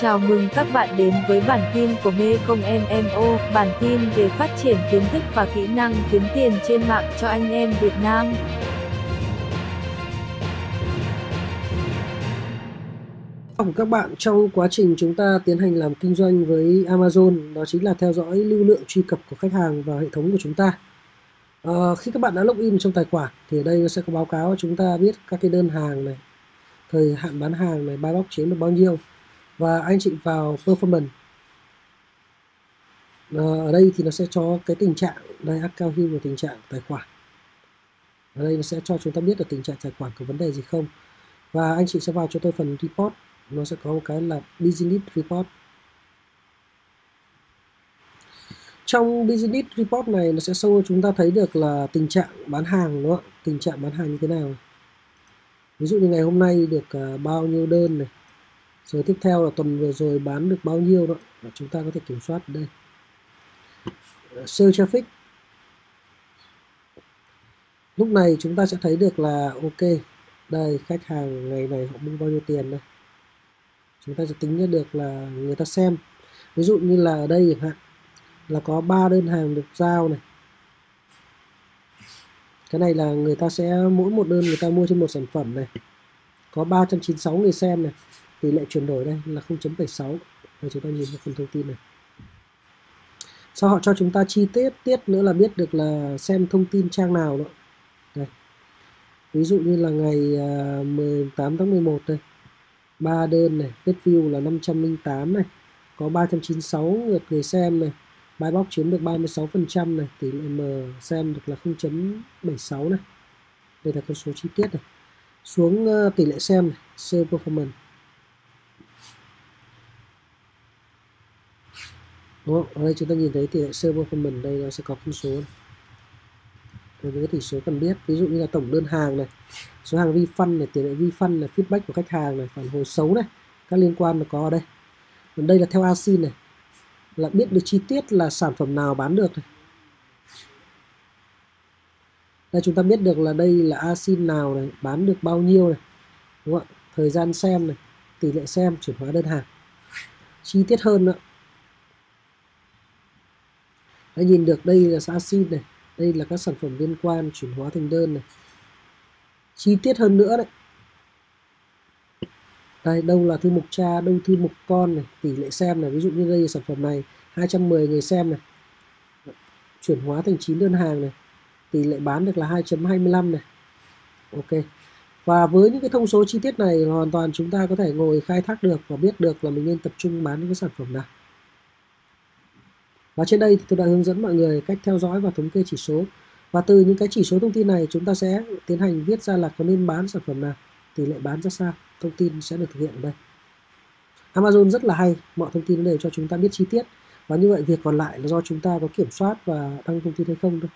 Chào mừng các bạn đến với bản tin của Mekong MMO, bản tin về phát triển kiến thức và kỹ năng kiếm tiền trên mạng cho anh em Việt Nam. của các bạn trong quá trình chúng ta tiến hành làm kinh doanh với Amazon đó chính là theo dõi lưu lượng truy cập của khách hàng vào hệ thống của chúng ta. À, khi các bạn đã login trong tài khoản thì ở đây nó sẽ có báo cáo chúng ta biết các cái đơn hàng này, thời hạn bán hàng này, buy box chiếm được bao nhiêu và anh chị vào performance. À, ở đây thì nó sẽ cho cái tình trạng đây account view và tình trạng tài khoản. Ở đây nó sẽ cho chúng ta biết là tình trạng tài khoản có vấn đề gì không. Và anh chị sẽ vào cho tôi phần report. Nó sẽ có một cái là business report. Trong business report này nó sẽ show chúng ta thấy được là tình trạng bán hàng đúng không? tình trạng bán hàng như thế nào? Ví dụ như ngày hôm nay được ờ, bao nhiêu đơn này? Rồi tiếp theo là tuần vừa rồi bán được bao nhiêu đó? Và chúng ta có thể kiểm soát đây. Ờ, sale traffic. Lúc này chúng ta sẽ thấy được là, ok, đây, khách hàng ngày này họ mua bao nhiêu tiền đây? Chúng ta sẽ tính ra được là người ta xem. Ví dụ như là ở đây chẳng hạn, là có ba đơn hàng được giao này. Cái này là người ta sẽ, mỗi một đơn người ta mua trên một sản phẩm này. Có 396 người xem này tỷ lệ chuyển đổi đây là 0.76 và chúng ta nhìn vào phần thông tin này. Sau họ cho chúng ta chi tiết tiết nữa là biết được là xem thông tin trang nào đó. Đây. ví dụ như là ngày à, 18 tháng 11 đây. Ba đơn này page view là 508 này. Có 396 lượt người xem này. Bài bóc chiếm được 36% này. Tỷ lệ M xem được là 0.76 này. Đây là con số chi tiết này. Xuống à, tỷ lệ xem này, sale performance. Đúng không? Ở đây chúng ta nhìn thấy tỷ lệ phần mềm đây nó sẽ có phân số. Này. Rồi những cái tỷ số cần biết, ví dụ như là tổng đơn hàng này, số hàng vi phân này, tỷ lệ vi phân là feedback của khách hàng này, phản hồi xấu này, các liên quan nó có ở đây. Còn đây là theo asin này, là biết được chi tiết là sản phẩm nào bán được này. Đây chúng ta biết được là đây là asin nào này, bán được bao nhiêu này, đúng không ạ? Thời gian xem này, tỷ lệ xem, chuyển hóa đơn hàng. Chi tiết hơn nữa. Hãy nhìn được, đây là asin này, đây là các sản phẩm liên quan chuyển hóa thành đơn này. Chi tiết hơn nữa đấy. Đây, đâu là thư mục cha, đâu thư mục con này, tỷ lệ xem này. Ví dụ như đây là sản phẩm này 210 người xem này. Chuyển hóa thành 9 đơn hàng này, tỷ lệ bán được là 2.25 này. Ok. Và với những cái thông số chi tiết này, hoàn toàn chúng ta có thể ngồi khai thác được và biết được là mình nên tập trung bán những cái sản phẩm nào và trên đây thì tôi đã hướng dẫn mọi người cách theo dõi và thống kê chỉ số. Và từ những cái chỉ số thông tin này, chúng ta sẽ tiến hành viết ra là có nên bán sản phẩm nào, tỷ lệ bán ra sao, thông tin sẽ được thực hiện ở đây. Amazon rất là hay, mọi thông tin đều cho chúng ta biết chi tiết. Và như vậy, việc còn lại là do chúng ta có kiểm soát và đăng thông tin hay không thôi.